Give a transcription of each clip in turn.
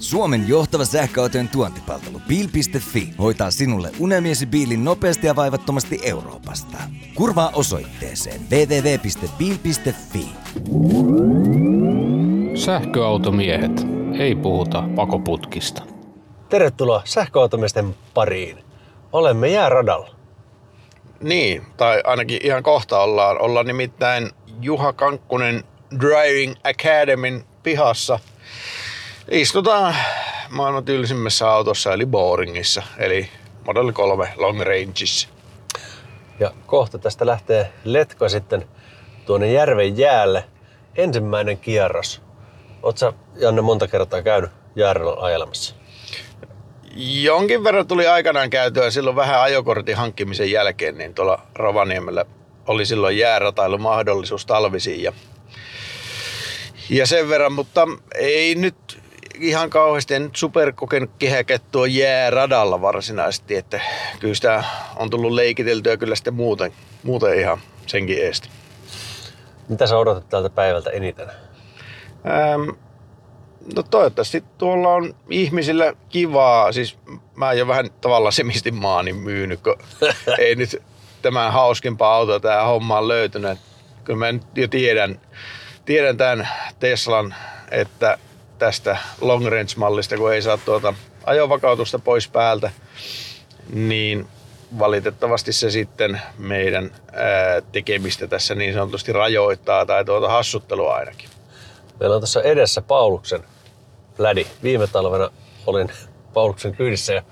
Suomen johtava sähköautojen tuontipalvelu Bil.fi hoitaa sinulle unelmiesi biilin nopeasti ja vaivattomasti Euroopasta. Kurvaa osoitteeseen www.bil.fi. Sähköautomiehet. Ei puhuta pakoputkista. Tervetuloa sähköautomiesten pariin. Olemme jääradalla. Niin, tai ainakin ihan kohta ollaan. Ollaan nimittäin Juha Kankkunen Driving Academyn pihassa. Istutaan maailman tylsimmässä autossa, eli Boringissa, eli Model 3 Long Rangeissa. Ja kohta tästä lähtee letka sitten tuonne järven jäälle. Ensimmäinen kierros. Oletko Janne monta kertaa käynyt jääradalla ajelemassa? Jonkin verran tuli aikanaan käytyä silloin vähän ajokortin hankkimisen jälkeen, niin tuolla Rovaniemellä oli silloin jääratailumahdollisuus talvisiin ja, ja sen verran, mutta ei nyt ihan kauheasti, en superkokenut kehäkettua jääradalla varsinaisesti, että kyllä sitä on tullut leikiteltyä kyllä sitten muuten, muuten ihan senkin eestä. Mitä sä odotat tältä päivältä eniten? Ähm, no toivottavasti tuolla on ihmisillä kivaa. Siis mä jo vähän tavallaan semistin maani myynyt, kun ei nyt tämän hauskimpaa autoa tämä homma on löytynyt. Kyllä mä nyt jo tiedän, tiedän tämän Teslan, että tästä long range-mallista, kun ei saa tuota ajovakautusta pois päältä, niin valitettavasti se sitten meidän ää, tekemistä tässä niin sanotusti rajoittaa tai tuota hassuttelua ainakin. Meillä on tuossa edessä Pauluksen lädi. Viime talvena olin Pauluksen kyydissä ja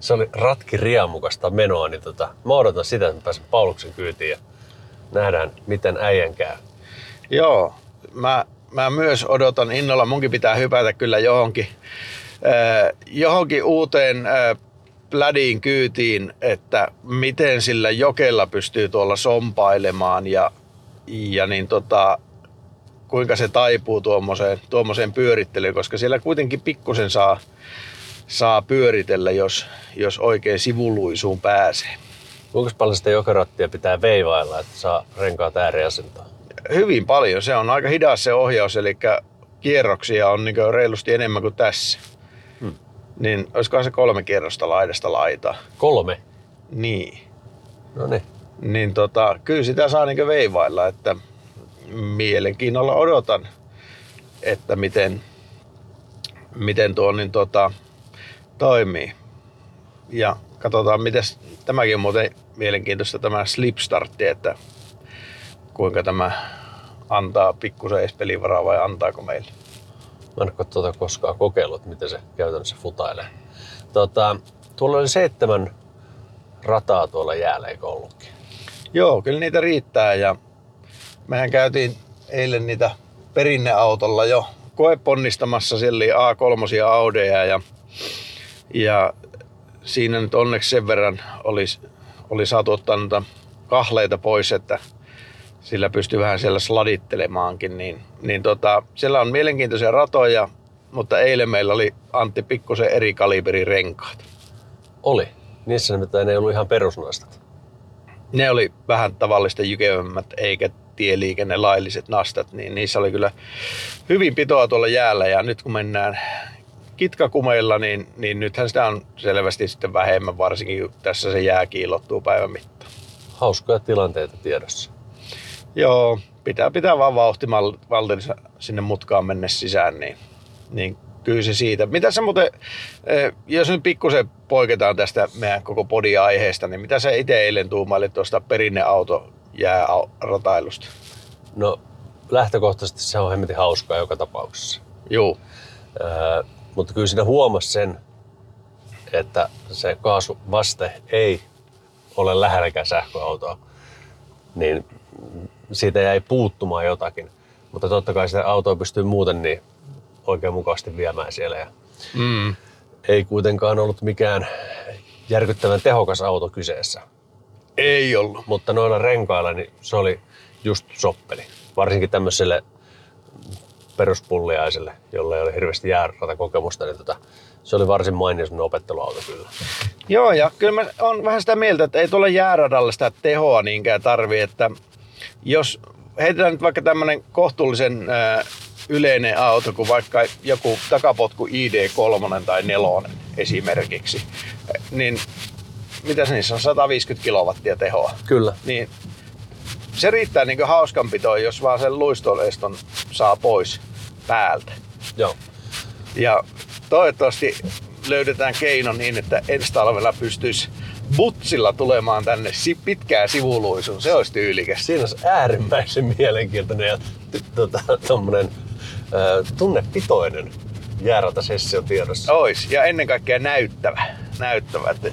se oli ratki riamukasta menoa, niin tota, mä odotan sitä, että pääsen Pauluksen kyytiin ja nähdään, miten äijän käy. Joo, mä, mä myös odotan innolla. Munkin pitää hypätä kyllä johonkin, äh, johonkin uuteen äh, plädiin kyytiin, että miten sillä jokella pystyy tuolla sompailemaan ja, ja niin tota, kuinka se taipuu tuommoiseen, tuommoiseen pyörittelyyn, koska siellä kuitenkin pikkusen saa, saa pyöritellä, jos, jos oikein sivuluisuun pääsee. Kuinka paljon sitä jokerattia pitää veivailla, että saa renkaat ääriasentoon? Hyvin paljon. Se on aika hidas se ohjaus, eli kierroksia on niin reilusti enemmän kuin tässä. Hmm. Niin olisikohan se kolme kierrosta laidasta laitaa. Kolme? Niin. No niin. Niin tota, kyllä sitä saa niin veivailla, että mielenkiinnolla odotan, että miten, miten tuo niin tota, toimii. Ja katsotaan, miten tämäkin on muuten mielenkiintoista tämä slipstartti, että kuinka tämä antaa pikkusen edes pelivaraa vai antaako meille. Mä en ole tuota koskaan kokeillut, miten se käytännössä futailee. Tota, tuolla oli seitsemän rataa tuolla jäällä, eikö ollutkin? Joo, kyllä niitä riittää ja mehän käytiin eilen niitä perinneautolla jo koeponnistamassa, siellä oli A3 Audeja ja, ja siinä nyt onneksi sen verran olisi, oli saatu ottaa noita kahleita pois, että sillä pystyy vähän siellä sladittelemaankin, niin, niin tota, siellä on mielenkiintoisia ratoja, mutta eilen meillä oli Antti pikkusen eri kaliberin renkaat. Oli. Niissä nimittäin ei ollut ihan perusnastat. Ne oli vähän tavallista jykevämmät, eikä tieliikenne lailliset nastat, niin niissä oli kyllä hyvin pitoa tuolla jäällä ja nyt kun mennään kitkakumeilla, niin, niin nythän sitä on selvästi sitten vähemmän, varsinkin tässä se jää kiilottuu päivän mittaan. Hauskoja tilanteita tiedossa. Joo, pitää pitää vaan vauhtimaltinsa sinne mutkaan mennä sisään, niin, niin kyllä se siitä. Mitä sä muuten, eh, jos nyt pikkusen poiketaan tästä meidän koko podiaiheesta, niin mitä sä itse eilen tuumailit tuosta perinneauto jääratailusta? No lähtökohtaisesti se on hemmetin hauskaa joka tapauksessa. Joo. Öö, mutta kyllä siinä huomasi sen, että se kaasuvaste ei ole lähelläkään sähköautoa. Niin siitä jäi puuttumaan jotakin. Mutta totta kai sitä autoa pystyy muuten niin oikein mukavasti viemään siellä. Ja mm. Ei kuitenkaan ollut mikään järkyttävän tehokas auto kyseessä. Ei ollut. Mutta noilla renkailla niin se oli just soppeli. Varsinkin tämmöiselle peruspulliaiselle, jolla ei ole hirveästi kokemusta, niin tota, se oli varsin mainio opetteluauto kyllä. Joo, ja kyllä mä on vähän sitä mieltä, että ei tuolla jääradalle sitä tehoa niinkään tarvi, että jos heitetään nyt vaikka tämmöinen kohtuullisen äh, yleinen auto kuin vaikka joku takapotku ID3 tai 4 esimerkiksi. Niin mitä se niissä on, 150 kilowattia tehoa. Kyllä. Niin se riittää niin hauskanpitoon, jos vaan sen luistoleiston saa pois päältä. Joo. Ja toivottavasti löydetään keino niin, että ensi talvella pystyisi butsilla tulemaan tänne si- pitkää sivuluisuun. Se olisi tyylikäs. Siinä olisi äärimmäisen mielenkiintoinen ja t- tota, tommonen, äh, tunnepitoinen jääratasessio tiedossa. Ois. Ja ennen kaikkea näyttävä. näyttävä. Että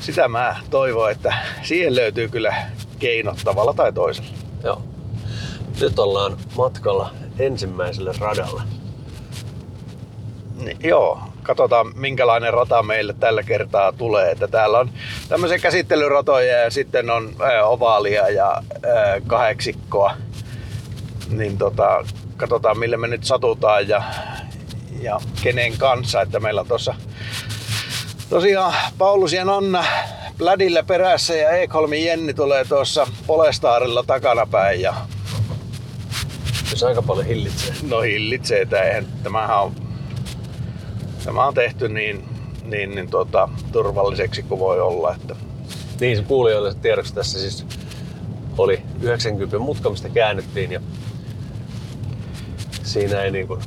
sitä mä toivon, että siihen löytyy kyllä keinot tavalla tai toisella. Joo. Nyt ollaan matkalla ensimmäiselle radalle. Niin, joo, katsotaan minkälainen rata meille tällä kertaa tulee. Että täällä on tämmöisiä käsittelyratoja ja sitten on ää, ovaalia ja ää, kahdeksikkoa. Niin tota, katsotaan mille me nyt satutaan ja, ja kenen kanssa. Että meillä on tuossa tosiaan Paulus ja Nonna Plädillä perässä ja Ekholmin Jenni tulee tuossa Polestaarilla takanapäin ja Se aika paljon hillitsee. No hillitsee, että eihän, tämähän on, tämä on tehty niin, niin, niin tota, turvalliseksi kuin voi olla. Että, Niin, se kuulijoille tiedoksi tässä siis oli 90 mutka, mistä käännyttiin ja siinä ei niin kuin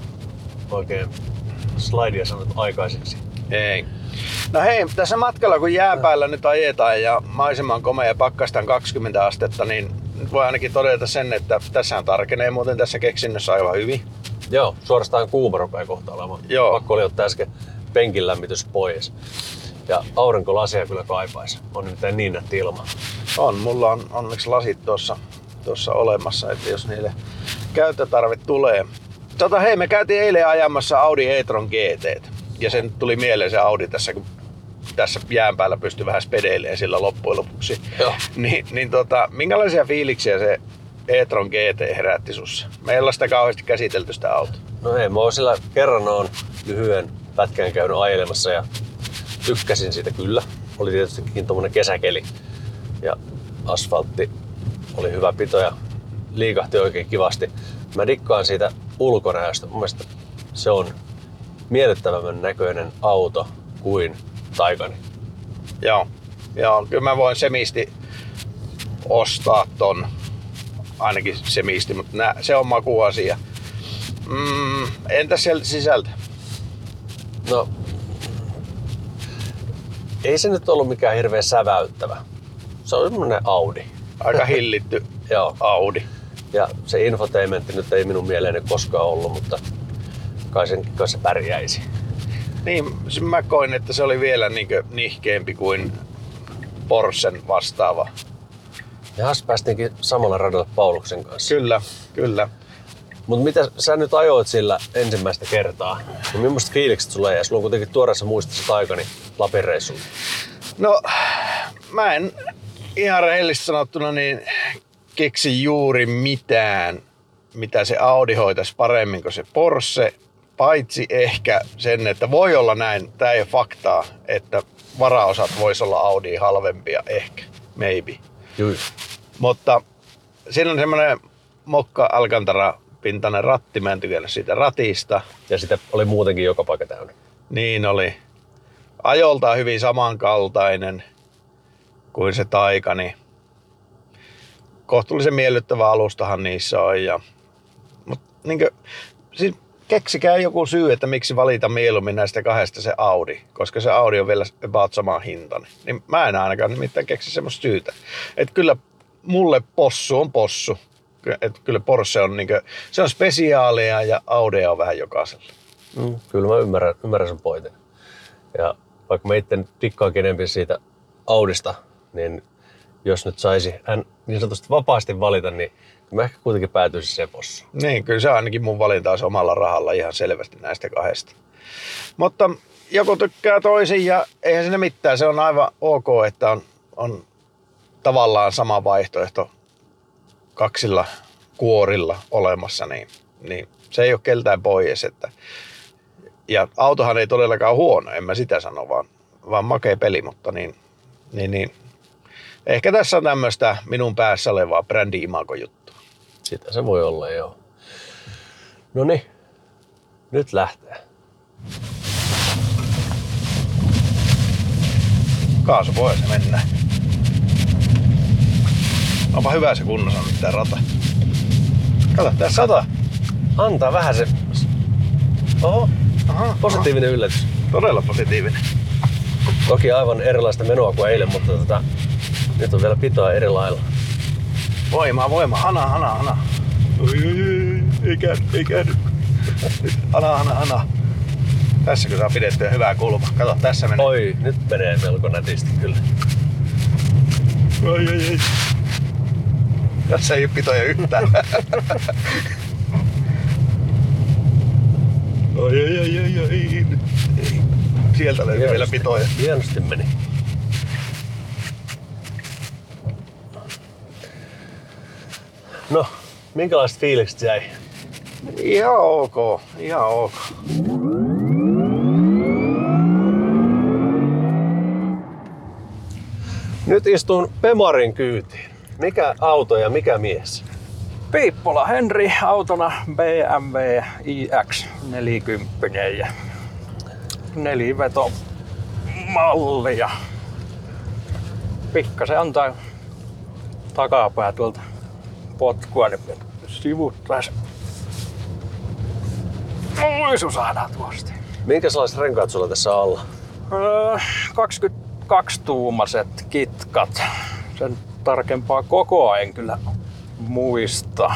oikein slidea sanottu aikaiseksi. ei. No hei, tässä matkalla kun jääpäällä nyt ajetaan ja maisema on komea ja pakkastaan 20 astetta, niin nyt voi ainakin todeta sen, että tässähän tarkenee muuten tässä keksinnössä aivan hyvin. Joo, suorastaan kuuma rupeaa kohta olemaan. Joo. Pakko oli ottaa äsken penkin lämmitys pois. Ja aurinkolasia kyllä kaipaisi. On nimittäin niin nätti ilma. On, mulla on onneksi lasit tuossa, tuossa olemassa, että jos niille käyttötarve tulee. Tota, hei, me käytiin eilen ajamassa Audi e-tron GT. Ja sen tuli mieleen se Audi tässä, kun tässä jään päällä pystyi vähän spedeilemään sillä loppujen lopuksi. Joo. Niin, niin tota, minkälaisia fiiliksiä se e-tron GT herätti sussa? Meillä on sitä kauheasti käsitelty sitä autoa. No ei, mä oon sillä kerran on lyhyen pätkän käynyt ajelemassa ja tykkäsin siitä kyllä. Oli tietystikin tommonen kesäkeli ja asfaltti oli hyvä pito ja liikahti oikein kivasti. Mä dikkaan siitä ulkonäöstä. Mun mielestä se on miellyttävämmän näköinen auto kuin Taikani. Joo. Joo, kyllä mä voin semisti ostaa ton. Ainakin semisti, mutta nää, se on makuasia. Mm, entäs sieltä sisältä? No, ei se nyt ollut mikään hirveän säväyttävä. Se on semmonen Audi. Aika hillitty Joo. Audi. Ja se infotainmentti nyt ei minun mieleeni koskaan ollut, mutta kai sen kanssa pärjäisi. Niin, mä koin, että se oli vielä niinkö nihkeempi kuin Porschen vastaava. Ja has päästiinkin samalla radalla Pauluksen kanssa. Kyllä, kyllä. Mutta mitä sä nyt ajoit sillä ensimmäistä kertaa? No millaista fiilikset sulla jäi? Sulla on kuitenkin tuoreessa muistissa Taikani Lapin reissulla. No, mä en ihan rehellisesti sanottuna niin keksi juuri mitään, mitä se Audi hoitaisi paremmin kuin se Porsche. Paitsi ehkä sen, että voi olla näin, tämä ei ole faktaa, että varaosat voisi olla Audi halvempia ehkä, maybe. Jui. Mutta siinä on semmoinen mokka alcantara pintainen ratti, mä en tykännyt siitä ratista. Ja sitä oli muutenkin joka paikka täynnä. Niin oli. Ajolta hyvin samankaltainen kuin se taikani. Kohtuullisen miellyttävä alustahan niissä on. Ja, mutta niinkö, siis keksikää joku syy, että miksi valita mieluummin näistä kahdesta se Audi, koska se Audi on vielä about sama hintainen. Niin mä en ainakaan nimittäin keksi semmoista syytä. Että kyllä mulle possu on possu. Et kyllä Porsche on, niinkö, se on spesiaalia ja Audi on vähän jokaisella. Mm. Kyllä mä ymmärrän, ymmärrän sun pointin. Ja vaikka mä itse dikkaan kenempi siitä Audista, niin jos nyt saisi hän niin sanotusti vapaasti valita, niin mä ehkä kuitenkin päätyisin se possu. Niin, kyllä se ainakin mun valinta olisi omalla rahalla ihan selvästi näistä kahdesta. Mutta joku tykkää toisin ja eihän siinä mitään. Se on aivan ok, että on, on tavallaan sama vaihtoehto kaksilla kuorilla olemassa, niin, niin se ei ole keltään pois. Että, ja autohan ei todellakaan huono, en mä sitä sano, vaan, vaan makea peli, mutta niin, niin, niin. Ehkä tässä on tämmöistä minun päässä olevaa brändi juttua. Sitä se voi olla, joo. No niin, Nyt lähtee. Kaasu pois ja mennään. Onpa hyvä se kunnossa nyt tää rata. Kato, tässä Kato, antaa vähän se... Oho, Aha, positiivinen yllätys. Todella positiivinen. Toki aivan erilaista menoa kuin eilen, mutta tota, nyt on vielä pitoa eri lailla. Voimaa, voimaa. Hana, hana, hana. Oi, oi, oi, ei käänny, ei käänny. Nyt, hana, hana, hana. Tässäkö saa pidettyä hyvää kulma? Kato, tässä menee. Oi, nyt menee melko nätisti kyllä. Oi, oi, oi. Tässä ei ole pitoja yhtään. oi, oi, oi, oi, oi. Sieltä löytyy vielä pitoja. Hienosti meni. No, minkälaiset fiilikset jäi? Ihan ok, ihan ok. Nyt istun Pemarin kyytiin. Mikä auto ja mikä mies? Piippola Henri autona BMW iX 40 ja neliveto malli ja pikkasen antaa takapää tuolta potkua, niin sivuttaisi. Luisu saadaan tuosta. Minkälaiset renkaat sulla tässä alla? Öö, 22-tuumaset kitkat. Sen tarkempaa kokoa en kyllä muista.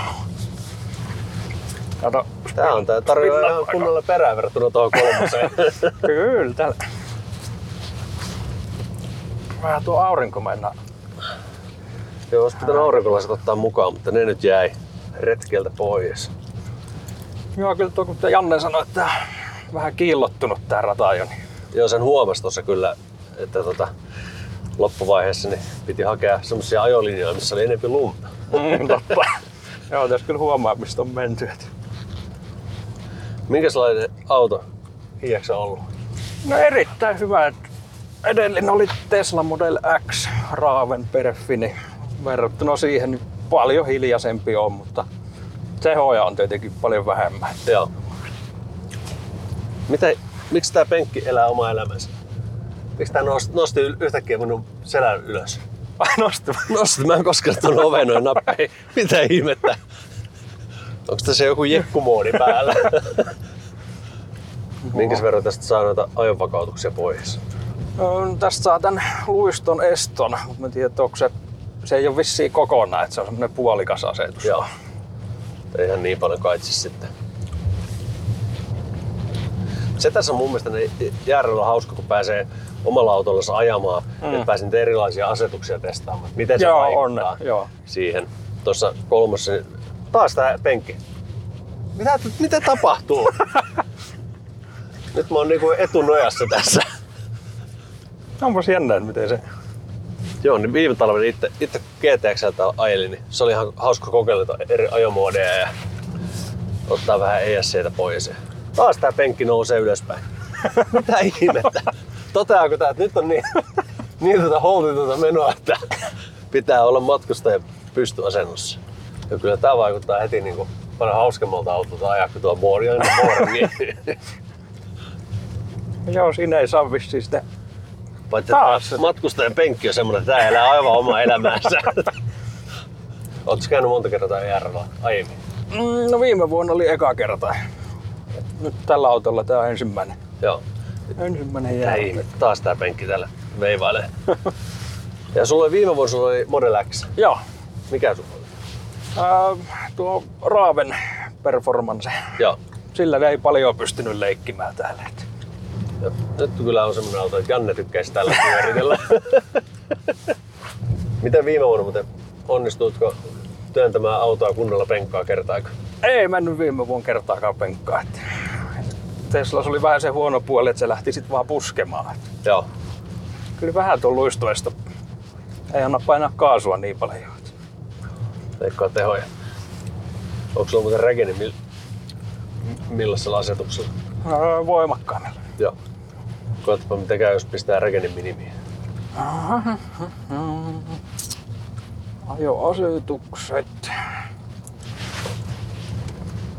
Kato, Tää on tää tarjoaa ihan kunnolla perää verrattuna tuohon kolmoseen. Kyllä, täällä. Vähän tuo aurinko mennä. Joo, olisi pitänyt aurinkolaiset ottaa mukaan, mutta ne nyt jäi retkeltä pois. Joo, kyllä tuo kun Janne sanoi, että vähän kiillottunut tää rata jo, niin Joo, sen huomasi tuossa kyllä, että tota, loppuvaiheessa niin piti hakea semmoisia ajolinjoja, missä oli enemmän lunta. mm, totta. Joo, tässä kyllä huomaa, mistä on menty. Minkälainen auto on ollut? No erittäin hyvä. Edellinen oli Tesla Model X Raaven Perffi, niin verrattuna siihen niin paljon hiljaisempi on, mutta tehoja on tietenkin paljon vähemmän. Joo. Mitä, miksi tämä penkki elää omaa elämänsä? Miksi tämä nosti, nosti yhtäkkiä minun selän ylös? Ai nosti. Nosti, mä en koskaan tuon oven noin nappeihin. Mitä ihmettä? Onko tässä joku jekkumoodi päällä? Minkäs verran tästä saa noita ajonvakautuksia pois? No, tästä saa tän luiston eston, mutta mä tiedän, että onko se, se ei ole vissiin kokonaan, että se on semmoinen puolikas asetus. Joo. Ei ihan niin paljon kaitsi sitten. Se tässä on mun mielestä ne järjellä hauska, kun pääsee omalla autolla ajamaan, mm. että pääsin erilaisia asetuksia testaamaan. Miten se Joo, vaikuttaa on, joo. siihen. Tuossa kolmossa, taas tää penkki. Mitä, mitä tapahtuu? Nyt mä oon niinku etunojassa tässä. Onpas jännä, että miten se... Joo, niin viime talvena itse, itse GTXltä ajelin, niin se oli ihan hauska kokeilla eri ajomuodeja ja ottaa vähän ESCtä pois. Ja taas tää penkki nousee ylöspäin. Mitä ihmettä? Toteaako tää, että nyt on niin, niin tota holtitonta menoa, että pitää olla matkustaja pystyasennossa. Ja kyllä tää vaikuttaa heti niinku paljon hauskemmalta autolta ajaa, kun tuo boardi. Niin. Joo, siinä ei saa vissiin sitä... Paitsi Taas. matkustajan penkki on semmonen, että tää elää aivan omaa elämäänsä. Oletko käynyt monta kertaa järvellä aiemmin? Mm, No viime vuonna oli eka kerta. Nyt tällä autolla tää on ensimmäinen. Joo. Ensimmäinen jää. ihme, taas tää penkki täällä veivailee. ja sulla oli viime vuonna sulla oli Model X. Joo. Mikä sulla oli? Ää, tuo Raaven performance. Joo. Sillä ei paljon pystynyt leikkimään täällä. Joo. Nyt kyllä on semmonen auto, että Janne tykkäisi tällä pyöritellä. Miten viime vuonna muuten onnistuitko työntämään autoa kunnolla penkkaa kertaako? Ei mennyt viime vuonna kertaakaan penkkaa. et. Teslas oli vähän se huono puoli, että se lähti sit vaan puskemaan. Joo. Kyllä vähän tuon luistuesta ei anna painaa kaasua niin paljon. et. Leikkaa tehoja. Onko sulla muuten regeni mill... millaisella asetuksella? Ää, Voimakkaimmilla. Joo. Koetapa miten käy, jos pistää regenin minimiin. Ajo-asetukset.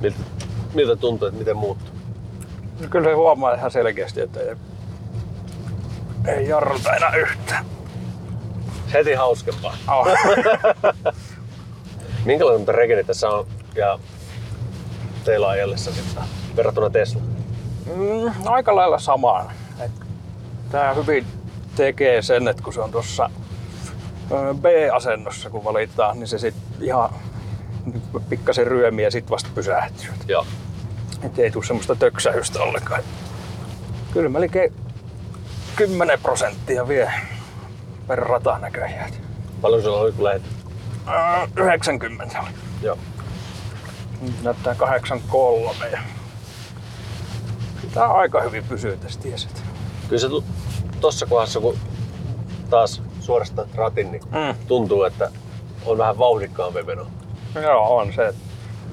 Miltä, miltä tuntuu, että miten muuttuu? Kyllä se huomaa ihan selkeästi, että ei, ei jarruta enää yhtään. Heti hauskempaa. Oh. Minkälainen rekeni tässä on ja teillä ajellessa sitten verrattuna Tesla? Mm, aika lailla samaan. Tää hyvin tekee sen, että kun se on tuossa B-asennossa, kun valitaan, niin se sitten ihan pikkasen ryömiä ja sitten vasta pysähtyy. Joo. Et ei tule semmoista töksähystä ollenkaan. Kyllä melkein 10 prosenttia vie per rata näköjään. Paljon sulla oli kun lähdit? Ö, 90 oli. Joo. Nyt näyttää 83 ja Tää aika hyvin pysyy tässä tiessä. Kyllä se tu- tossa kohdassa, kun taas suorastaan ratin, niin Mm. tuntuu, että on vähän vauhdikkaampi meno. Joo, on se.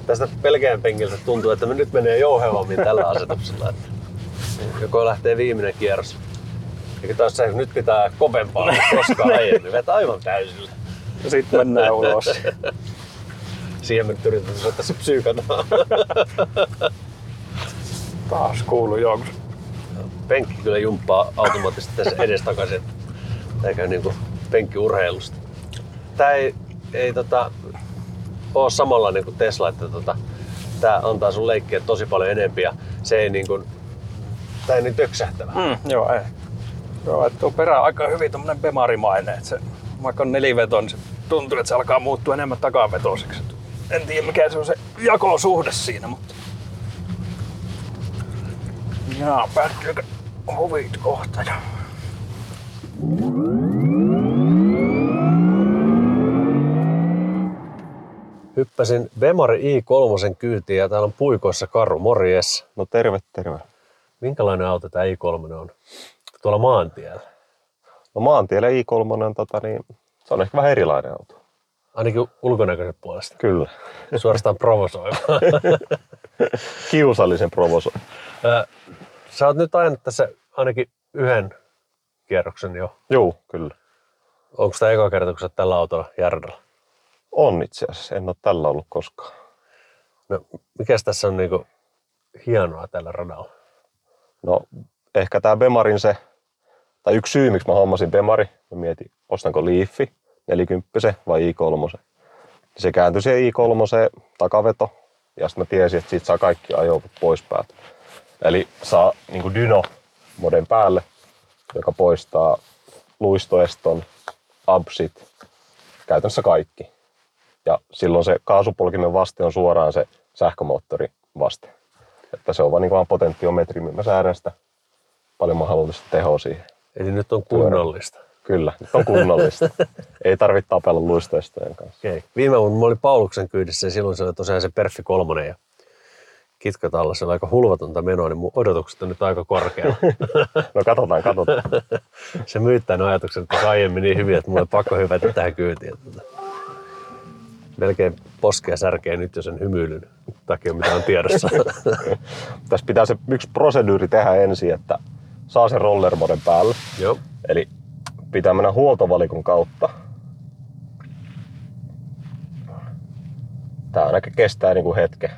Tästä pelkään penkiltä tuntuu, että me nyt menee jouhevammin tällä asetuksella. Että joko lähtee viimeinen kierros. Eikä taas se, nyt pitää kovempaa kuin koskaan aiemmin. Vetää aivan täysillä. Sitten mennään ulos. Siihen me nyt yritetään soittaa se psyykataan. Taas kuuluu jonkun. Penkki kyllä jumppaa automaattisesti tässä edestakaisin. Tää käy niinku penkkiurheilusta. Tää ei, ei tota, oo samanlainen kuin Tesla, että tota, tää antaa sun leikkiä tosi paljon enempiä. Se ei niinku, tää ei niin töksähtävä. Mm, joo, ei. Joo, että tuo perä on aika hyvin tommonen bemarimainen, että se, vaikka on neliveto, niin se tuntuu, että se alkaa muuttua enemmän takavetoiseksi. En tiedä mikä se on se jakosuhde siinä, mutta... Jaa, päättyykö hovit kohta jo? Hyppäsin Bemari i3 kyytiin ja täällä on puikoissa Karu, morjes. No terve, terve. Minkälainen auto tämä i3 on? Tuolla maantiellä. No maantielle i3 on, tota, niin, se on ehkä vähän erilainen auto. Ainakin ulkonäköisen puolesta. Kyllä. Suorastaan provosoiva. Kiusallisen provoso. Ö, Sä oot nyt ajanut tässä ainakin yhden kierroksen jo. Joo, kyllä. Onko tämä eka kerta, kun sä tällä autolla järjellä? On itse asiassa. En ole tällä ollut koskaan. No, mikäs tässä on niinku hienoa tällä radalla? No ehkä tämä Bemarin se, tai yksi syy, miksi mä hommasin Bemari, mä mietin, ostanko Leafi 40 vai i3. Se kääntyi siihen i3 takaveto, ja sitten mä tiesin, että siitä saa kaikki ajoput pois päältä. Eli saa niin dyno moden päälle, joka poistaa luistoeston, absit, käytännössä kaikki. Ja silloin se kaasupolkimen vaste on suoraan se sähkömoottori vaste. Että se on vaan, niin vaan potenttiometri, millä mä säädän sitä paljon mahdollista tehoa siihen. Eli nyt on kunnollista. Kyllä, nyt on kunnollista. Ei tarvitse tapella luistoestojen kanssa. Okei. Viime vuonna mä olin Pauluksen kyydissä ja silloin se oli tosiaan se Perffi kolmonen ja kitkat alla siellä aika hulvatonta menoa, niin mun odotukset on nyt aika korkealla. No katsotaan, katsotaan. se myyttää ne ajatukset että aiemmin niin hyvin, että mulla on pakko hyvätä tähän kyytiin. Melkein poskea särkee nyt jo sen hymyilyn takia, mitä on tiedossa. Tässä pitää se yksi proseduuri tehdä ensin, että saa sen rollermoden päälle. Joo. Eli pitää mennä huoltovalikon kautta. Tää ainakin kestää niinku hetken.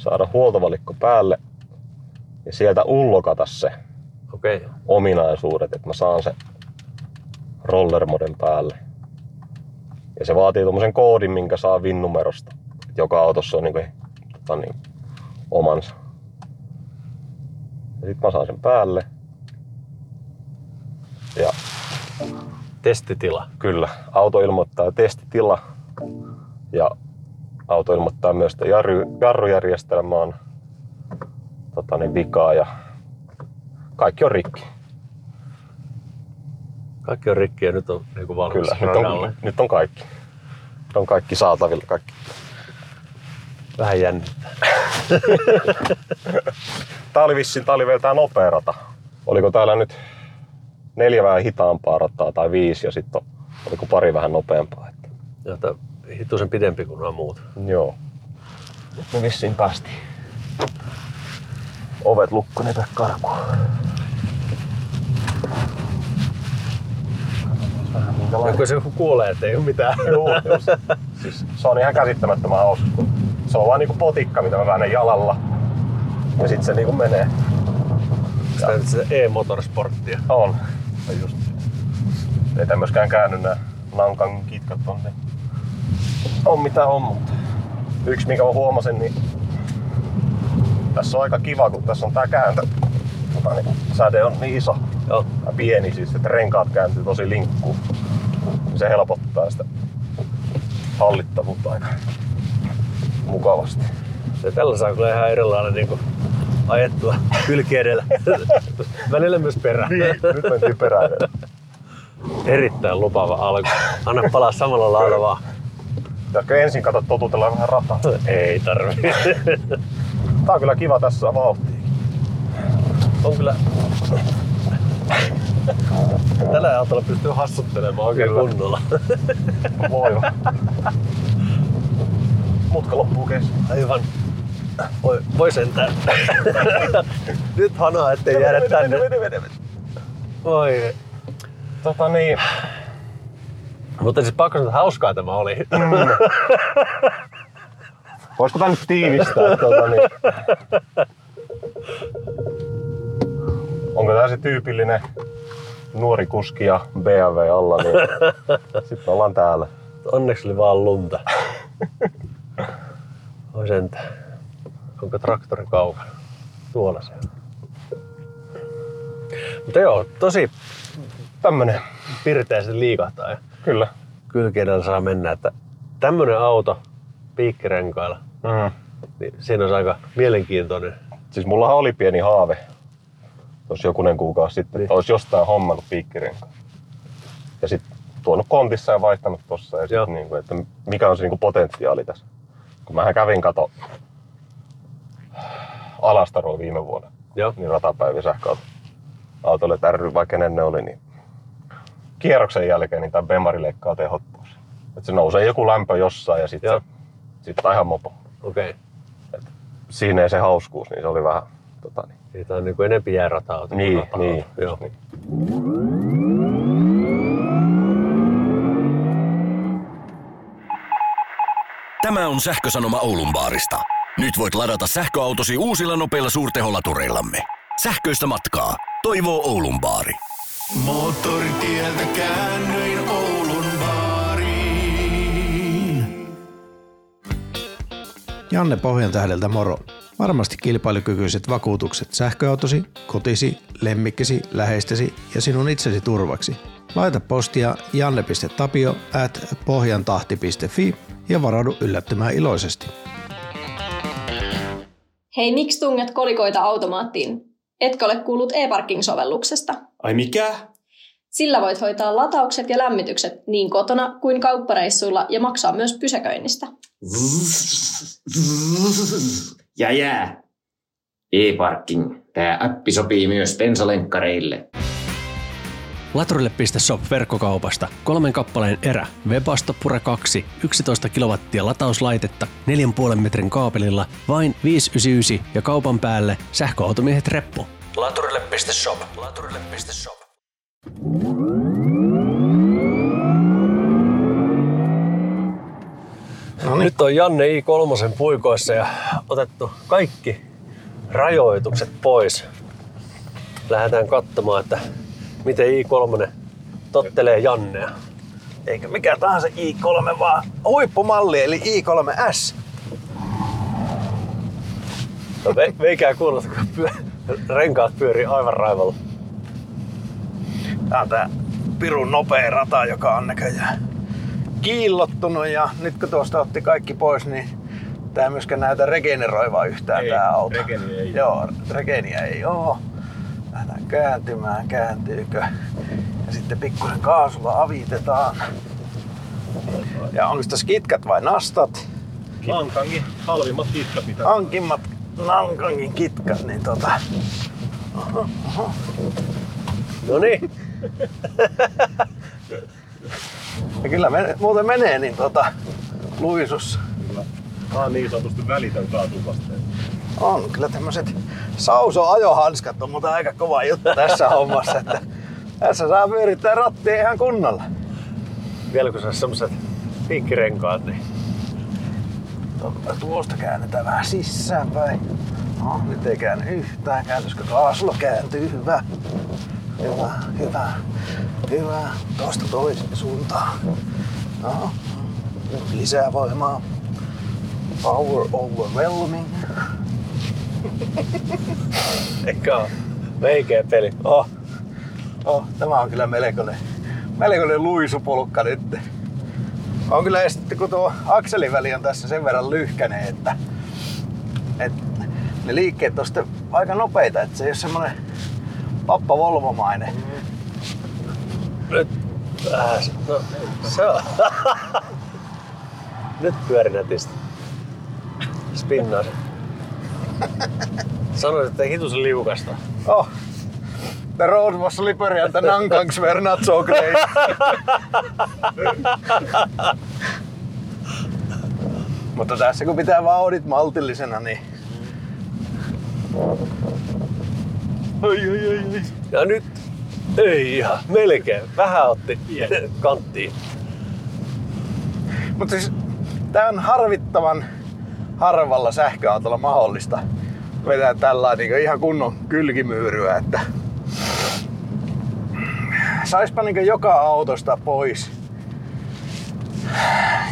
Saada huoltovalikko päälle ja sieltä ullokata se Okei. Okay. ominaisuudet, että mä saan se rollermoden päälle. Ja se vaatii tuommoisen koodin, minkä saa VIN-numerosta. Joka autossa on niinku, tota niin, omansa. Ja sit mä saan sen päälle. Ja Testitila. kyllä, auto ilmoittaa testitila. Ja auto ilmoittaa myös, että jarru, jarrujärjestelmä on tota niin, vikaa ja kaikki on rikki. Kaikki on rikki ja nyt on niinku valmis Kyllä, nyt on, nyt on kaikki. Nyt on kaikki saatavilla, kaikki. Vähän jännittää. Tää oli vissiin, tää oli vielä tää nopea rata. Oliko täällä nyt neljä vähän hitaampaa rataa tai viisi ja sitten oliko pari vähän nopeampaa. Että, Jota hituisen pidempi kuin nuo muut. joo. Nyt me vissiin päästiin. Ovet lukko, ne pää Ja kun se kuulee, että ei ole mitään. Joo, siis, siis se on ihan käsittämättömän hauska, kun Se on vaan niinku potikka, mitä mä väännän jalalla. Ja sit se niinku menee. Sitä sitä e-motorsporttia. On. Ja just. Ei tää myöskään käänny nää nankan kitkat tonne. On mitä on, mutta yksi mikä mä huomasin, niin tässä on aika kiva, kun tässä on tää kääntö. Tota, niin säde on niin iso Joo. pieni siis, että renkaat kääntyy tosi linkkuun. Niin Se helpottaa sitä hallittavuutta aika mukavasti. Ja tällä saa kyllä ihan erilainen niin ajettua kylki edellä. Välillä myös perään. Nyt mentiin perään vielä. Erittäin lupaava alku. Anna palaa samalla lailla vaan. Pitäisikö ensin kato totutella vähän rataa? Ei tarvi. Tää on kyllä kiva tässä vauhtia. On kyllä... Tällä autolla pystyy hassuttelemaan oikein Kyllä. kunnolla. Voi Mutka loppuu kesken. Aivan. Voi, voi sentään. Nyt hanaa, ettei jäädä tänne. Vede. Voi. Tota niin, Mutta siis pakko sanoa, että hauskaa tämä oli. voisiko tää nyt tiivistää? tota niin. Onko tää se tyypillinen nuori kuski ja BMW alla, niin sitten ollaan täällä. Onneksi oli vaan lunta. Voi sentään. Onko traktori kaukana? Tuolla se on. Mutta joo, tosi Tämmönen, pirteästi liikahtaa ja kyllä. kylki edellä saa mennä. Että tämmönen auto piikkirenkailla, Mm. niin siinä olisi aika mielenkiintoinen. Siis mullahan oli pieni haave tuossa jokunen kuukausi sitten, Niin. olisi jostain hommannut piikkirenkaan. Ja sitten tuonut kontissa ja vaihtanut tossa. Ja sit niinku, että mikä on se niinku potentiaali tässä. Kun mähän kävin kato Alastarolla viime vuonna, Joo. niin ratapäivä sähköauto. Autolle tärry, vaikka kenen ne oli, niin kierroksen jälkeen niin tämä Bemari leikkaa tehottomuus. Että se nousee joku lämpö jossain ja sitten sit ihan mopo. Okei. Siinä ei se hauskuus, niin se oli vähän tota, niin, Siitä on niin kuin enempi jäärata-auto. kuin niin, rata-auto. niin, Joo. niin. Tämä on sähkösanoma Oulun baarista. Nyt voit ladata sähköautosi uusilla nopeilla suurteholatureillamme. Sähköistä matkaa. Toivoo Oulun baari. Moottoritieltä käännyin Oulun baariin. Janne Pohjantähdeltä moro. Varmasti kilpailukykyiset vakuutukset sähköautosi, kotisi, lemmikkisi, läheistesi ja sinun itsesi turvaksi. Laita postia janne.tapio at pohjantahti.fi ja varaudu yllättymään iloisesti. Hei, miksi tunget kolikoita automaattiin? Etkö ole kuullut e-parking-sovelluksesta? Ai mikä? Sillä voit hoitaa lataukset ja lämmitykset niin kotona kuin kauppareissuilla ja maksaa myös pysäköinnistä. Ja jää. E-parking. Tämä appi sopii myös bensalenkkareille. Laturille.shop verkkokaupasta kolmen kappaleen erä, Webasto Pure 2, 11 kilowattia latauslaitetta, 4,5 metrin kaapelilla, vain 599 ja kaupan päälle sähköautomiehet reppu. Laturille.shop. Laturille.shop. Nyt on Janne I3 puikoissa ja otettu kaikki rajoitukset pois. Lähdetään katsomaan, että miten I3 tottelee Jannea. Eikä mikä tahansa i3, vaan huippumalli eli i3S. No, ve, veikää kuulla, kun pyö, renkaat pyörii aivan raivalla. Tää on tää pirun nopea rata, joka on näköjään kiillottunut ja nyt kun tuosta otti kaikki pois, niin ei myöskään näytä regeneroivaa yhtään Ei, tää auto. regeni ei Joo, regeniä ei oo. Lähdetään kääntymään, kääntyykö. Ja sitten pikkusen kaasulla avitetaan. Ja onko tässä kitkat vai nastat? Lankangin halvimmat kitkat pitää. Hankimmat Nankangin kitkat, niin tota... No niin, Ja kyllä me, muuten menee niin tota luisussa. Mä oon niin sanotusti välitön kaatuvasteen. On kyllä tämmöiset Sauso ajohanskat on mutta aika kova juttu tässä hommassa, että tässä saa pyörittää rattia ihan kunnolla. vielä kun on semmoset piikkirenkaat, niin Tuolla- Tuosta käännetään vähän sisäänpäin. No, nyt ei käänny yhtään. Kääntyisikö kaasulla? Kääntyy. Hyvä. Hyvä, hyvä, hyvä. Tuosta toiseen suuntaan. No, nyt lisää voimaa. Power overwhelming. Eikä ole veikeä peli. Oh. Oh, tämä on kyllä melkoinen, melkoinen luisupolkka nyt. On kyllä estetty, kun tuo akselin väli on tässä sen verran lyhkäinen, että, että ne liikkeet on sitten aika nopeita, että se ei ole semmonen pappa Volvomainen. Nyt se- no, se on. Nyt pyöri nätisti. Spinnaa se. Sanoisin, että hitusen liukasta. Oh. The road was slippery and the nankangs were not so great. Mutta tässä kun pitää vauhdit maltillisena, niin Ai, ai, ai, ai. Ja nyt ei ihan, melkein. Vähän otti kanttiin. Mutta siis tää on harvittavan harvalla sähköautolla mahdollista vetää tällä niin ihan kunnon kylkimyyryä, että saispa niin joka autosta pois.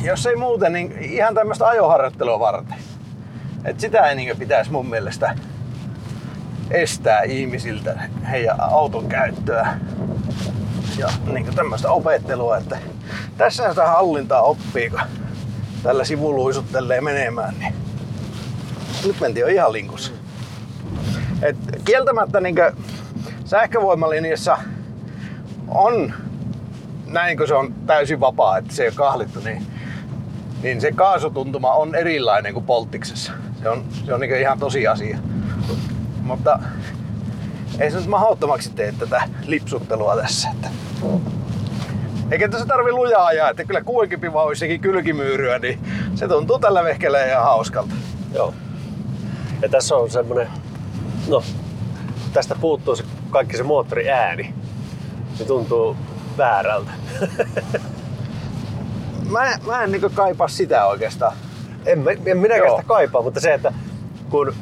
Jos ei muuten, niin ihan tämmöistä ajoharjoittelua varten. Et sitä ei niin pitäisi mun mielestä estää ihmisiltä heidän auton käyttöä ja niin tämmöistä opettelua, että tässä sitä hallintaa oppii, kun tällä sivuluisuttelee menemään, niin nyt mentiin jo ihan linkussa. Et kieltämättä niin sähkövoimalinjassa on, näin kun se on täysin vapaa, että se ei ole kahlittu, niin, niin se kaasutuntuma on erilainen kuin polttiksessa. Se on, se on niin ihan tosi asia. Mutta ei se nyt mahdottomaksi tee tätä lipsuttelua tässä. Että eikä tässä tarvi lujaa ajaa, että kyllä kuinkin olisikin kylkimyyryä, niin se tuntuu tällä vehkellä ihan hauskalta. Joo. Ja tässä on semmonen, no tästä puuttuu se kaikki se moottori ääni. Se tuntuu väärältä. Mä, mä en niin kaipaa sitä oikeastaan. En, en minäkään Joo. sitä kaipaa, mutta se, että kun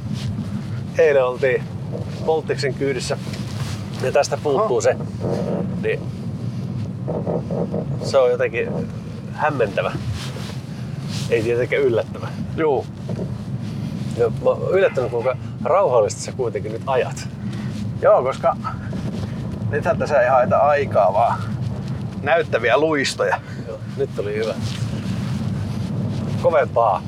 eilen oltiin Polttiksen kyydissä ja tästä puuttuu se, niin se on jotenkin hämmentävä. Ei tietenkään yllättävä. Joo. Ja mä oon yllättänyt, kuinka rauhallisesti sä kuitenkin nyt ajat. Joo, koska nythän tässä ei haeta aikaa, vaan näyttäviä luistoja. Joo, nyt oli hyvä. Kovempaa.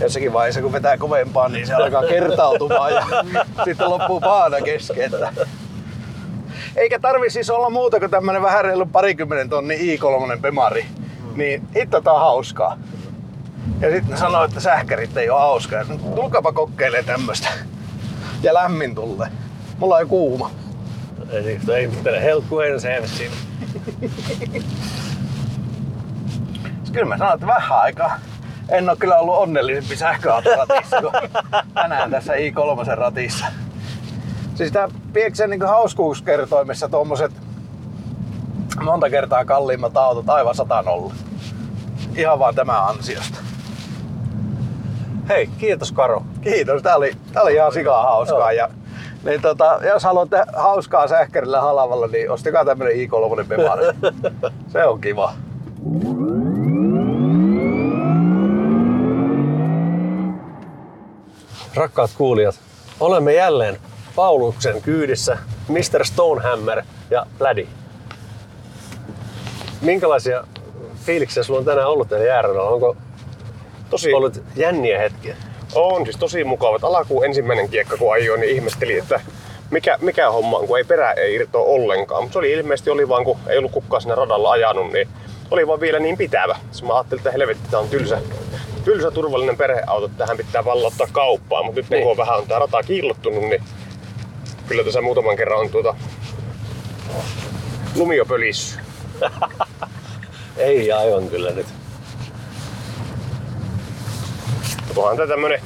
Jossakin vaiheessa, kun vetää kovempaa, niin se alkaa kertautumaan ja sitten loppuu paana kesken. Eikä tarvi siis olla muuta kuin tämmönen vähän reilu parikymmenen tonni i3 Bemari. Niin hitto tää on hauskaa. Ja sitten sanoo, että sähkärit ei ole hauskaa. Sanoin, Tulkaapa kokeilee tämmöstä. Ja lämmin tulee. Mulla on kuuma. Ei, ei mitään se siinä. Kyllä mä sanon, että vähän aikaa. En ole kyllä ollut onnellisempi sähköautoratissa kuin tänään tässä i3 ratissa. Siis tää Pieksen niin hauskuuskertoimessa tuommoiset monta kertaa kalliimmat autot aivan sata nolla. Ihan vaan tämä ansiosta. Hei, kiitos Karo. Kiitos, tää oli, tää oli ihan sikaa hauskaa. Ja, niin tota, jos haluatte hauskaa sähkärillä halavalla, niin ostakaa tämmönen i3 Bemari. Se on kiva. Rakkaat kuulijat, olemme jälleen Pauluksen kyydissä Mr. Stonehammer ja Plädi. Minkälaisia fiiliksiä sulla on tänään ollut täällä jääradalla? Onko Tosi, ollut jänniä hetkiä? on siis tosi mukavat. Alakuun ensimmäinen kiekka kun ajoin, niin ihmettelin, että mikä, mikä homma on, kun ei perä ei irtoa ollenkaan. Mutta se oli ilmeisesti oli vaan, kun ei ollut kukaan siinä radalla ajanut, niin oli vaan vielä niin pitävä. Sitten mä ajattelin, että helvetti, tää on tylsä, tylsä turvallinen perheauto, että tähän pitää vallottaa kauppaa. Mutta nyt niin. kun on vähän on tää rata kiillottunut, niin kyllä tässä muutaman kerran on tuota lumio pölissy. Ei aivan kyllä nyt. Onhan tämä tämmönen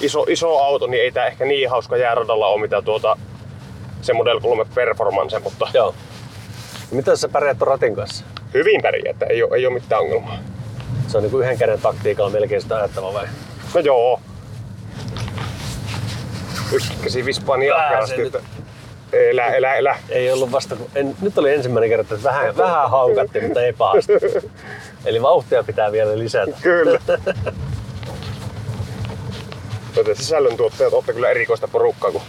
iso, iso auto, niin ei tää ehkä niin hauska jääradalla ole, mitä tuota se Model 3 Performance, mutta Joo. Miten sä pärjäät ratin kanssa? hyvin pärjää, että ei ole, ei ole mitään ongelmaa. Se on niinku yhden käden taktiikalla melkein sitä ajattava vai? No joo. Ykkösi vispaan niin ahkerasti, että elä, elä, elä. Ei ollut vasta, kun en, nyt oli ensimmäinen kerta, että vähän, vähän haukatti, mutta ei pahasti. Eli vauhtia pitää vielä lisätä. Kyllä. Joten sisällöntuottajat olette kyllä erikoista porukkaa, kun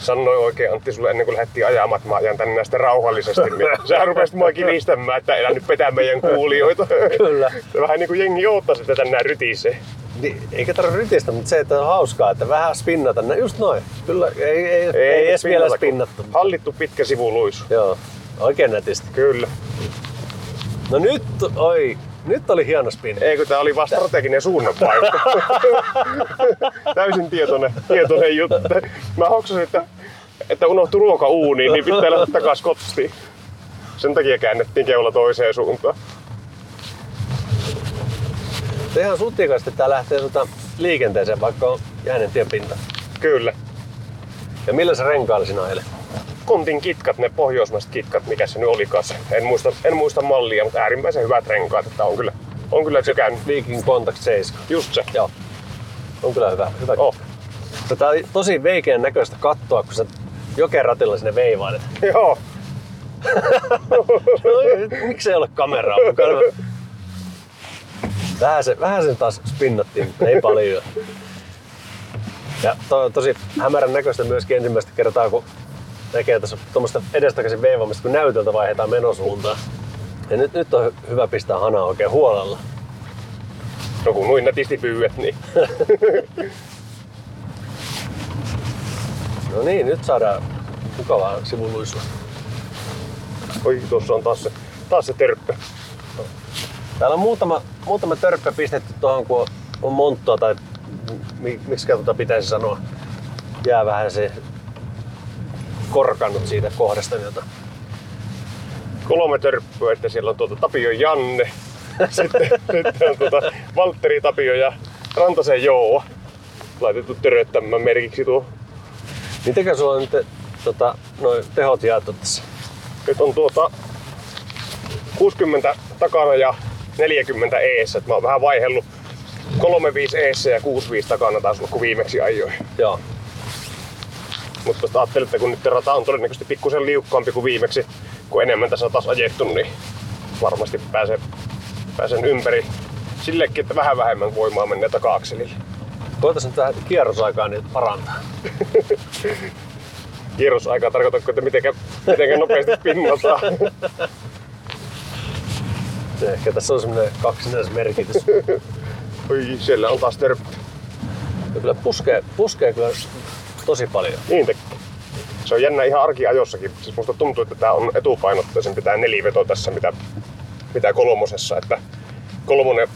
sanoi oikein Antti sulle ennen kuin lähdettiin ajamaan, että mä ajan tänne näistä rauhallisesti. Niin Sähän rupesit mua kiristämään, että elä nyt petä meidän kuulijoita. Kyllä. Vähän niin kuin jengi oottaisi, että tänään rytisee. Niin, eikä tarvitse rytistä, mutta se, että on hauskaa, että vähän spinnata. No just noin. Kyllä, ei, ei, ei, ei edes vielä spinnata, spinnattu. Hallittu pitkä sivuluisu. Joo, oikein nätisti. Kyllä. No nyt, oi, nyt oli hieno spin. Eikö tää oli vaan strateginen suunnanvaihto? Täysin tietoinen, tietoinen juttu. Mä hoksasin, että, että unohtui ruoka uuniin, niin pitää lähteä takas kotiin. Sen takia käännettiin keula toiseen suuntaan. Ihan sutjakasti tää lähtee tota liikenteeseen, vaikka on jäinen tienpinta. Kyllä. Ja millä se renkaali sinä ajelet? Kontin kitkat, ne pohjoismaiset kitkat, mikä se nyt olikaan se. En muista, en muista mallia, mutta äärimmäisen hyvät renkaat, että on kyllä, on kyllä tykännyt. Viking Contact 7. Just se. Joo. On kyllä hyvä. hyvä Oh. Tätä on tosi veikeän näköistä kattoa, kun sä jokeratilla sinne veivailet. Joo. no, miksi ei ole kameraa mukana? Vähän, se, vähän sen taas spinnattiin, mutta ei paljon. Ja to, tosi hämärän näköistä myöskin ensimmäistä kertaa, kun näkee tässä tuommoista edestakaisin veivaamista, kun näytöltä vaihdetaan menosuuntaan. Ja nyt, nyt on hyvä pistää hanaa oikein huolella. No kun noin nätisti pyydät, niin No niin, nyt saadaan mukavaa sivuluisua. oi, tuossa on taas se, taas se törppö. Täällä on muutama, muutama törppä pistetty tuohon, kun on, on monttua tai mi, miksi tuota pitäisi sanoa. Jää vähän se korkannut siitä kohdasta, jota kolme törppöä, että siellä on tuota Tapio Janne, sitten, sitten on tuota Valtteri Tapio ja Rantasen Jouo laitettu töröttämään merkiksi tuo. Mitenkä sulla on nyt tota, noin tehot jaettu tässä? Nyt on tuota 60 takana ja 40 eessä. Mä oon vähän vaihellut 35 eessä ja 65 takana taas ollut, kun viimeksi ajoin. Joo. Mutta tuosta ajattelin, että kun nyt rata on todennäköisesti pikkusen liukkaampi kuin viimeksi, kun enemmän tässä on taas ajettu, niin varmasti pääsen, pääsen ympäri sillekin, että vähän vähemmän voimaa menee taka-akselille. Koitais nyt vähän kierrosaikaa niin parantaa. Kierrosaikaa tarkoitatko, että mitenkä, mitenkä nopeasti pinnataan? Ehkä tässä on semmoinen kaksinaismerkitys. Oi, siellä on taas törppö. Ja kyllä puskee, puskee kyllä tosi paljon. Niin tekee. Se on jännä ihan arkiajossakin. Siis musta tuntuu, että tää on etupainotteisempi tää neliveto tässä, mitä, mitä kolmosessa. Että kolmonen,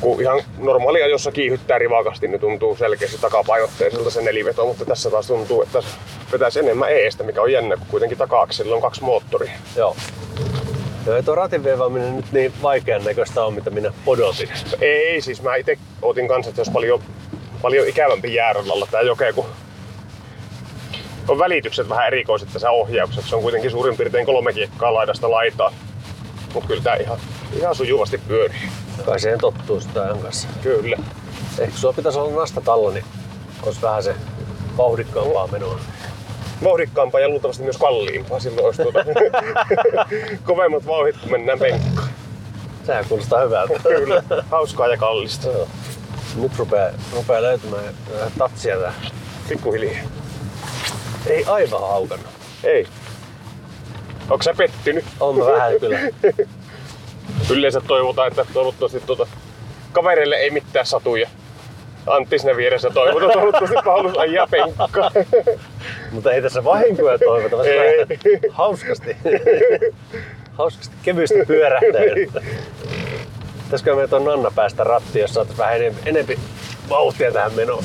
kun ihan normaali ajossa kiihyttää rivakasti, niin tuntuu selkeästi takapainotteiselta se neliveto, mutta tässä taas tuntuu, että vetäisi enemmän eestä, mikä on jännä, kun kuitenkin taka on kaksi moottoria. Joo. Joo, ei tuo ratin veivaaminen nyt niin vaikean näköistä on, mitä minä odotin. Ei, siis mä itse otin kanssa, että jos paljon, paljon ikävämpi jääradalla tää joke, kun on välitykset vähän erikoiset tässä ohjauksessa. Se on kuitenkin suurin piirtein kolme kiekkaa laidasta laitaa. Mut kyllä tää ihan, ihan sujuvasti pyörii. Kai siihen tottuu sitä ajan kanssa. Kyllä. Ehkä sulla pitäisi olla nastatalla, niin olisi vähän se vauhdikkaampaa menoa. Vauhdikkaampaa ja luultavasti myös kalliimpaa. Silloin olisi tuota kovemmat vauhdit, kun mennään penkkaan. Sehän kuulostaa hyvältä. Kyllä. Hauskaa ja kallista. Nyt rupeaa, rupeaa löytymään vähän tatsia tää. Pikkuhiljaa. Ei aivan haukannut. Ei. Onko sä pettynyt? On vähän kyllä. Yleensä toivotaan, että toivottavasti tuota, kavereille ei mitään satu ja Antti sinne vieressä toivotaan toivottavasti Paulus ajaa penkkaa. Mutta ei tässä vahinkoja toivota, vaan hauskasti. hauskasti kevyesti pyörähtää. Pitäisikö me tuon Nanna päästä rattiin, jos saataisiin vähän enempi, enempi vauhtia tähän menoon.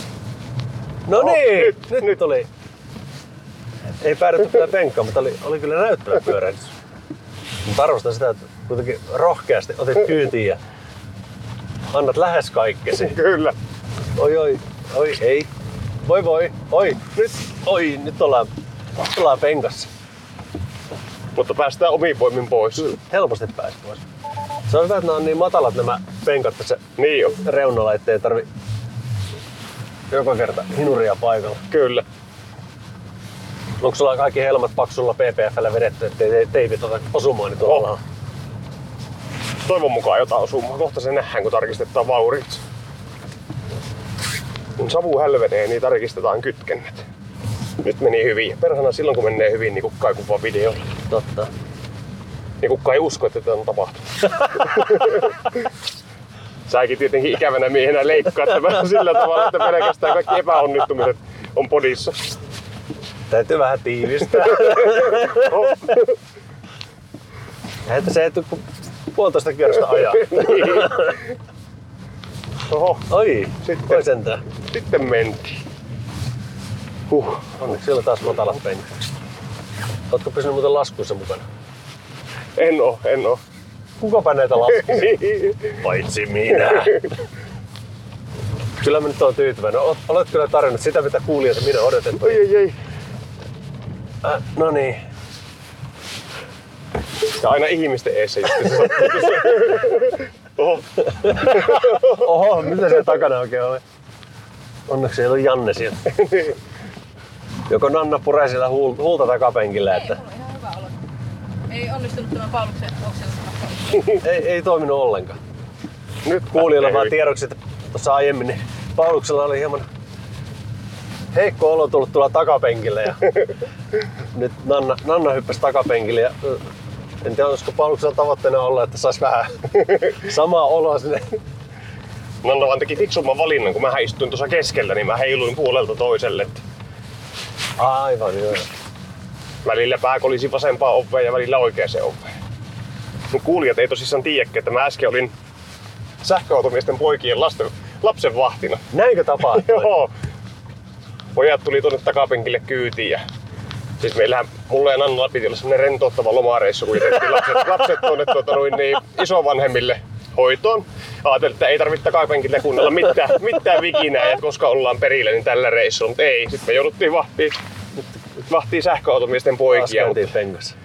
No Oh, niin, nyt, nyt, nyt tuli. Ei päädytty kyllä penkkaan, mutta oli, oli kyllä näyttävä pyörähdys. Mutta arvostan sitä, että kuitenkin rohkeasti otit kyytiin ja annat lähes kaikkesi. Kyllä. Oi, oi, oi, ei. Voi voi, oi, nyt, oi, nyt ollaan, ollaan penkassa. Mutta päästään omiin voimin pois. Helposti pääsi pois. Se on hyvä, että nämä on niin matalat nämä penkat tässä niin jo. reunalla, ettei tarvi joka kerta hinuria paikalla. Kyllä. Onko sulla kaikki helmat paksulla PPFllä vedetty, ettei te- teipit ota osumaan niin tuolla? Oh. Toivon mukaan jotain osumaa. Kohta se nähdään, kun tarkistetaan vaurit. Kun savu hälvenee, niin tarkistetaan kytkennät. Nyt meni hyvin. Perhana silloin, kun menee hyvin, niin kukaan ei kuvaa videolla. Totta. Niin kukaan ei usko, että tämä on tapahtunut. Säkin tietenkin ikävänä miehenä leikkaat tämän sillä tavalla, että pelkästään kaikki epäonnistumiset on podissa. Täytyy vähän tiivistää. Että se ei tule puolitoista kierrosta ajaa. Oho, Oi, sitten, oi sentään. sitten mentiin. Huh, onneksi siellä taas matalat penkit. Ootko pysynyt muuten laskuissa mukana? En oo, en oo. Kukapa näitä laskee? Paitsi minä. Kyllä mä nyt oon tyytyväinen. Olet kyllä tarjonnut sitä, mitä kuulijat ja minä odotettu. Ei, ei, ei. Äh, no niin. Ja aina ihmisten eessä Oho. Oho, mitä se takana oikein oli? Onneksi ei ollut Janne siellä. Joko Nanna puree siellä huul- huulta takapenkillä, että Ei onnistunut tämä Pauluksen oksennus. ei, ei toiminut ollenkaan. Nyt Kuulijoille lähtee vaan tiedoksi, että tuossa aiemmin niin Pauluksella oli hieman heikko olo tullut tuolla takapenkillä ja nyt Nanna, Nanna hyppäsi takapenkille ja en tiedä, olisiko Pauluksella tavoitteena olla, että saisi vähän samaa oloa sinne. Nanna vaan teki fiksumman valinnan, kun mä istuin tuossa keskellä, niin mä heiluin puolelta toiselle. Aivan joo. Välillä pää kolisi vasempaan oveen ja välillä oikeaan oveen. Mut kuulijat ei tosissaan tiedäkään, että mä äsken olin sähköautomiesten poikien lasten, lapsen vahtina. Näinkö tapahtui? Joo. Pojat tuli tuonne takapenkille kyytiin ja Siis meillähän, mulla ja Nannalla piti olla semmonen rentouttava lomareissu, kun jätettiin lapset, lapset tuonne tuota, noin, niin, isovanhemmille hoitoon. Ajattelin, että ei tarvitse takapenkille kuunnella mitään, mitään vikinää, ja koska ollaan perillä, niin tällä reissulla. Mutta ei, sitten me jouduttiin vahtiin, vahtiin sähköautomiesten poikia. Mutta, penkassa.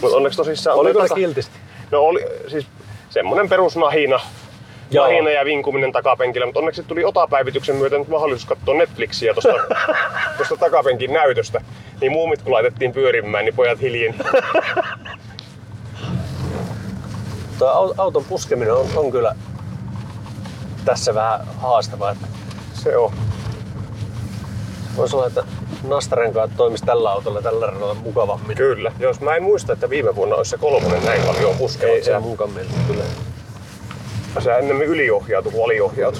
mutta onneksi tosissaan... Oliko oli se kiltisti? No oli siis semmonen perusnahina. Joo. Nahina ja vinkuminen takapenkillä, mutta onneksi tuli otapäivityksen myötä nyt mahdollisuus katsoa Netflixiä tuosta tosta takapenkin näytöstä. Niin muumit kun laitettiin pyörimään, niin pojat hiljeni. Tuo au- auton puskeminen on, on kyllä tässä vähän haastavaa. Se on. Voisi olla, että nastarenkaat toimisi tällä autolla tällä radalla mukavammin. Kyllä. Jos mä en muista, että viime vuonna olisi se kolmonen näin paljon puskeva. Ei, se, ei munkaan mielestä kyllä. se ennemmin yliohjautu kuin aliohjautu.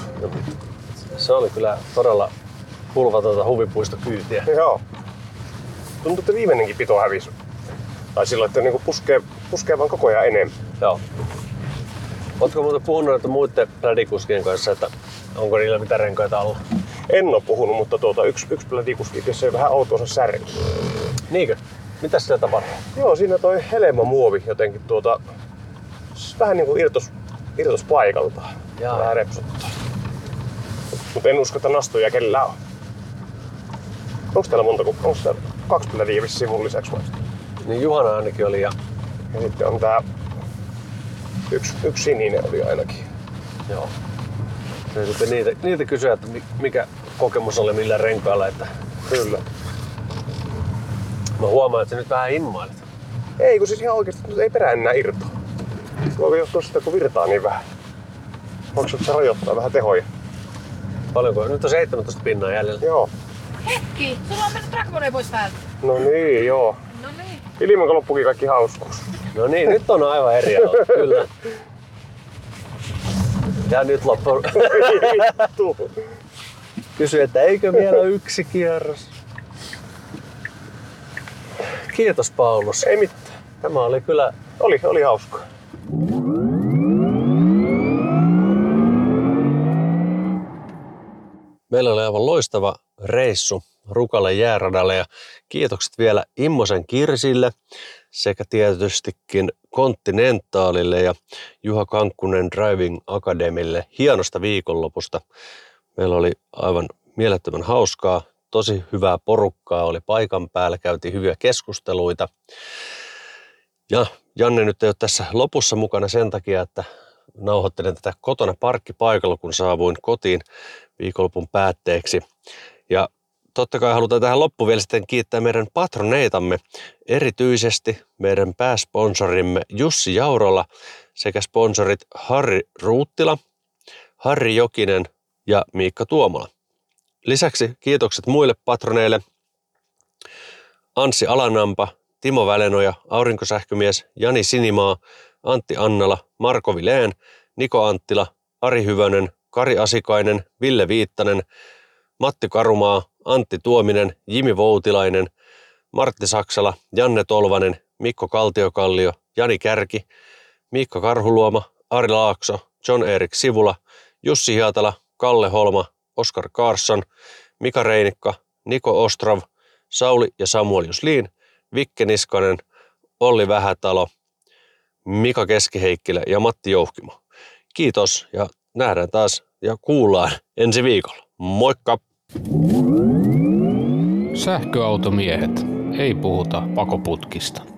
Se oli kyllä todella pulvatonta huvipuistokyytiä. Joo. Tuntuu, että viimeinenkin pito hävisi. Tai sillä, että niinku puskee, puskee vaan koko ajan enemmän. Joo. Oletko muuten puhunut että muiden plädikuskien kanssa, että onko niillä mitään renkaita alla? En ole puhunut, mutta tuota, yksi, yksi plätikuski se vähän autonsa särki. Niinkö? Mitä siellä tapahtuu? Joo, siinä toi helma muovi jotenkin tuota, vähän niinku irtos, irtos paikalta. Jaa. Vähän repsuttaa. Mutta en usko, että nastuja kellään on. Onko täällä monta, onko täällä kaksi vissiin mun lisäksi vai? Niin Juhana ainakin oli ja Ja sitten on tää yksi, yksi sininen oli ainakin. joo. Ja sitten niitä, niitä kysyä, että mi- mikä kokemus oli millä renkailla, että Kyllä. mä huomaan, että sä nyt vähän himmailet. Ei, kun siis ihan oikeesti nyt ei perä enää irtoa. Voiko johtua sitä, kun virtaa niin vähän? Onko se rajoittaa vähän tehoja? Paljonko? Nyt on 17 pinnaa jäljellä. Joo. Hekki, sulla on mennyt trakmone pois päältä. No niin, joo. No niin. Ilman loppukin kaikki hauskuus. No niin, nyt on aivan eri auto, kyllä. Ja nyt loppu. Kysyi, että eikö vielä yksi kierros? Kiitos Paulus. Ei mitään. Tämä oli kyllä Oli, oli hauskaa. Meillä oli aivan loistava reissu Rukalle jääradalle ja kiitokset vielä Immosen Kirsille sekä tietystikin Continentaalille ja Juha Kankkunen Driving Academille hienosta viikonlopusta. Meillä oli aivan mielettömän hauskaa, tosi hyvää porukkaa oli paikan päällä, käytiin hyviä keskusteluita. Ja Janne nyt ei ole tässä lopussa mukana sen takia, että nauhoittelen tätä kotona parkkipaikalla, kun saavuin kotiin viikonlopun päätteeksi. Ja totta kai halutaan tähän loppuun vielä sitten kiittää meidän patroneitamme, erityisesti meidän pääsponsorimme Jussi Jaurola sekä sponsorit Harri Ruuttila, Harri Jokinen ja Miikka Tuomola. Lisäksi kiitokset muille patroneille Anssi Alanampa, Timo Välenoja, Aurinkosähkömies, Jani Sinimaa, Antti Annala, Marko Vileen, Niko Anttila, Ari Hyvönen, Kari Asikainen, Ville Viittanen, Matti Karumaa, Antti Tuominen, Jimi Voutilainen, Martti Saksala, Janne Tolvanen, Mikko Kaltiokallio, Jani Kärki, Miikka Karhuluoma, Ari Laakso, John Erik Sivula, Jussi Hiatala, Kalle Holma, Oskar Karsson, Mika Reinikka, Niko Ostrov, Sauli ja Samuel Jusliin, Vikke Niskanen, Olli Vähätalo, Mika Keskiheikkilä ja Matti Jouhkimo. Kiitos ja nähdään taas ja kuullaan ensi viikolla. Moikka! Sähköautomiehet. Ei puhuta pakoputkista.